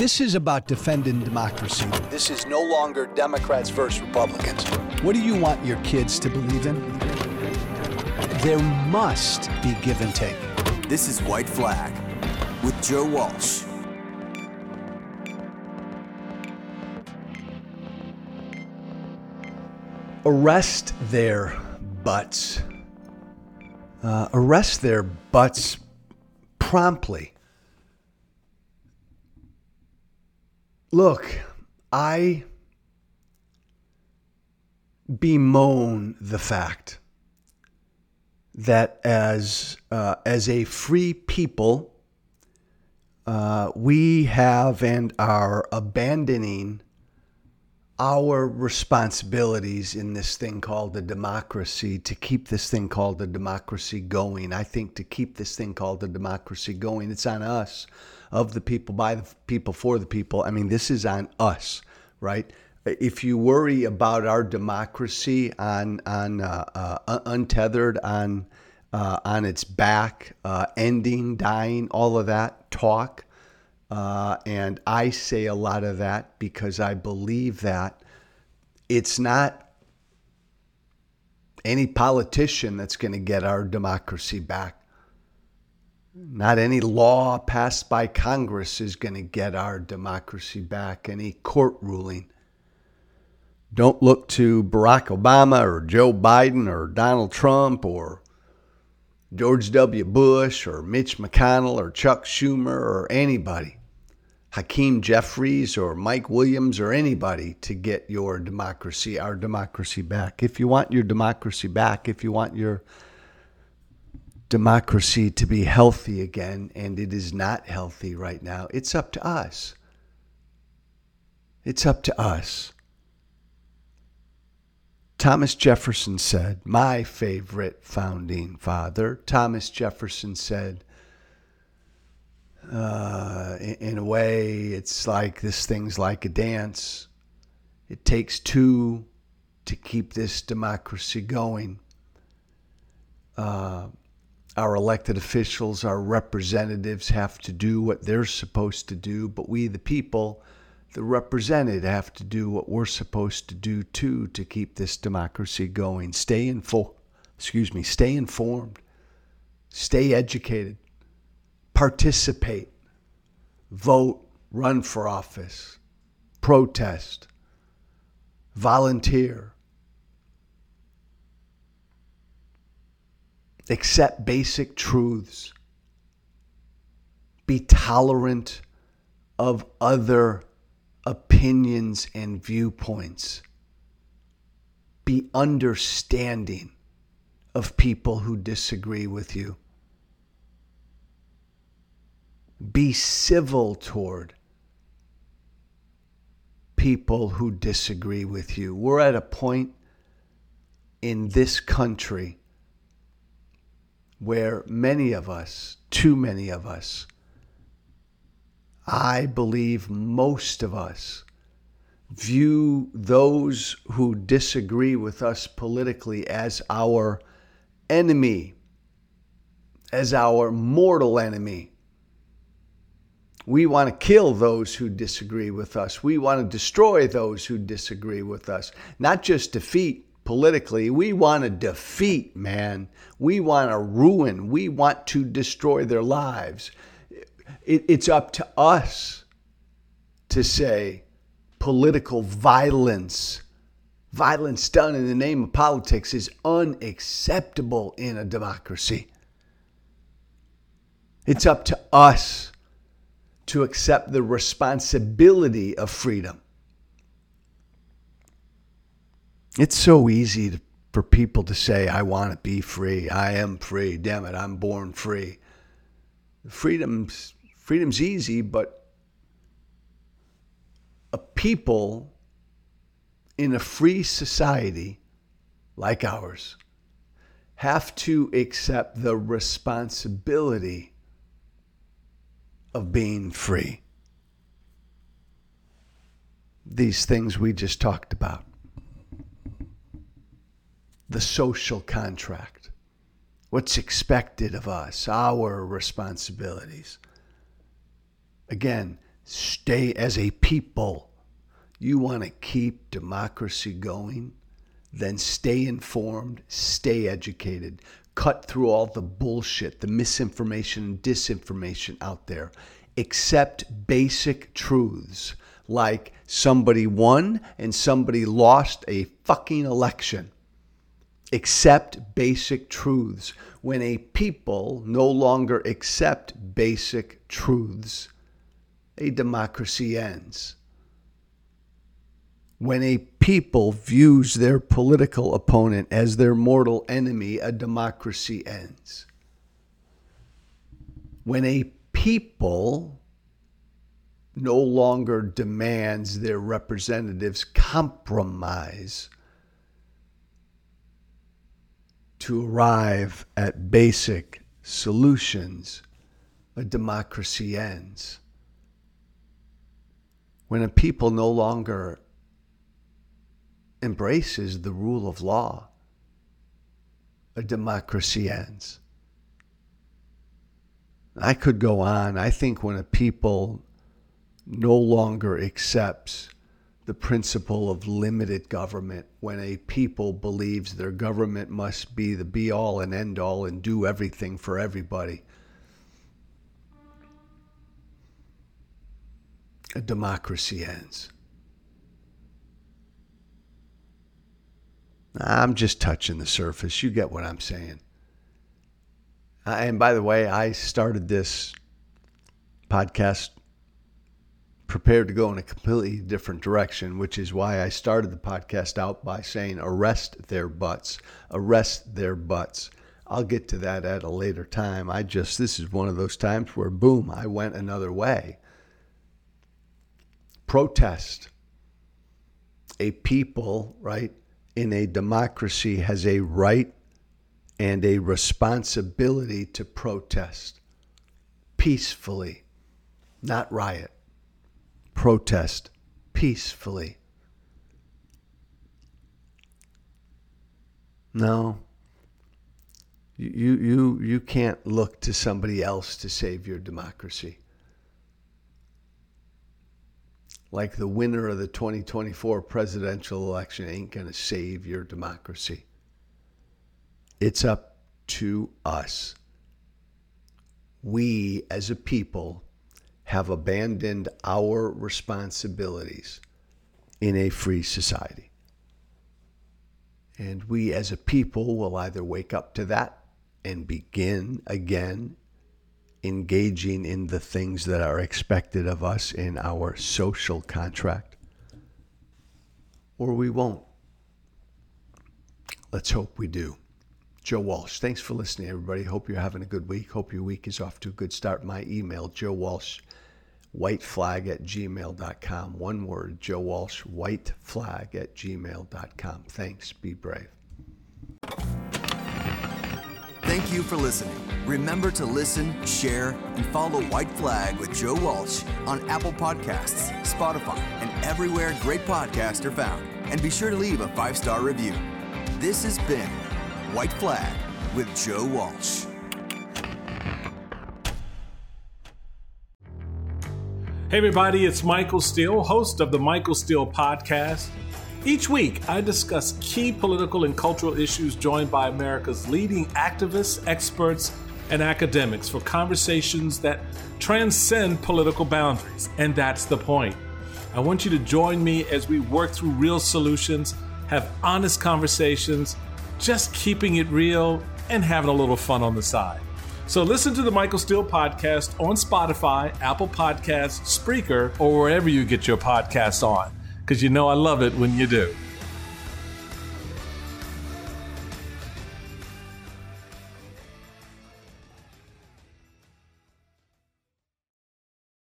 This is about defending democracy. This is no longer Democrats versus Republicans. What do you want your kids to believe in? There must be give and take. This is White Flag with Joe Walsh. Arrest their butts. Uh, arrest their butts promptly. Look, I bemoan the fact that as uh, as a free people, uh, we have and are abandoning our responsibilities in this thing called a democracy to keep this thing called a democracy going. I think to keep this thing called a democracy going, it's on us, of the people, by the people, for the people. I mean, this is on us, right? If you worry about our democracy on on uh, uh, untethered on uh, on its back, uh, ending, dying, all of that talk uh, and I say a lot of that because I believe that it's not any politician that's going to get our democracy back. Not any law passed by Congress is going to get our democracy back, any court ruling. Don't look to Barack Obama or Joe Biden or Donald Trump or George W. Bush or Mitch McConnell or Chuck Schumer or anybody. Hakeem Jeffries or Mike Williams or anybody to get your democracy, our democracy back. If you want your democracy back, if you want your democracy to be healthy again, and it is not healthy right now, it's up to us. It's up to us. Thomas Jefferson said, my favorite founding father, Thomas Jefferson said, uh, in, in a way, it's like this thing's like a dance. It takes two to keep this democracy going. Uh, our elected officials, our representatives have to do what they're supposed to do, but we, the people, the represented, have to do what we're supposed to do too to keep this democracy going. Stay info, excuse me, stay informed, stay educated, participate, vote, run for office, protest, volunteer, accept basic truths, be tolerant of other opinions and viewpoints, be understanding of people who disagree with you be civil toward people who disagree with you. We're at a point in this country where many of us, too many of us, I believe most of us, view those who disagree with us politically as our enemy, as our mortal enemy. We want to kill those who disagree with us. We want to destroy those who disagree with us. Not just defeat politically, we want to defeat, man. We want to ruin. We want to destroy their lives. It, it's up to us to say political violence, violence done in the name of politics, is unacceptable in a democracy. It's up to us to accept the responsibility of freedom. It's so easy to, for people to say, I want to be free. I am free. Damn it, I'm born free. Freedom's, freedom's easy, but a people in a free society like ours have to accept the responsibility of being free. These things we just talked about. The social contract. What's expected of us, our responsibilities. Again, stay as a people, you want to keep democracy going, then stay informed, stay educated, cut through all the bullshit, the misinformation and disinformation out there. Accept basic truths like somebody won and somebody lost a fucking election. Accept basic truths. When a people no longer accept basic truths, a democracy ends. When a people views their political opponent as their mortal enemy, a democracy ends. When a people no longer demands their representatives compromise to arrive at basic solutions, a democracy ends. When a people no longer embraces the rule of law, a democracy ends. I could go on. I think when a people no longer accepts the principle of limited government, when a people believes their government must be the be all and end all and do everything for everybody, a democracy ends. I'm just touching the surface. You get what I'm saying. And by the way, I started this podcast prepared to go in a completely different direction, which is why I started the podcast out by saying arrest their butts, arrest their butts. I'll get to that at a later time. I just, this is one of those times where, boom, I went another way. Protest. A people, right? In a democracy has a right and a responsibility to protest peacefully, not riot. Protest peacefully. No. You, you, you can't look to somebody else to save your democracy like the winner of the 2024 presidential election ain't going to save your democracy. It's up to us. We as a people have abandoned our responsibilities in a free society. And we as a people will either wake up to that and begin again engaging in the things that are expected of us in our social contract, or we won't. Let's hope we do. Joe Walsh, thanks for listening, everybody. Hope you're having a good week. Hope your week is off to a good start. My email, Joe Walsh, whiteflag at gmail.com. One word, Joe Walsh, whiteflag at gmail.com. Thanks. Be brave. Thank you for listening. Remember to listen, share, and follow White Flag with Joe Walsh on Apple Podcasts, Spotify, and everywhere great podcasts are found. And be sure to leave a five star review. This has been White Flag with Joe Walsh. Hey, everybody, it's Michael Steele, host of the Michael Steele Podcast. Each week, I discuss key political and cultural issues joined by America's leading activists, experts, and academics for conversations that transcend political boundaries. And that's the point. I want you to join me as we work through real solutions, have honest conversations, just keeping it real and having a little fun on the side. So listen to the Michael Steele podcast on Spotify, Apple Podcasts, Spreaker, or wherever you get your podcasts on because you know I love it when you do.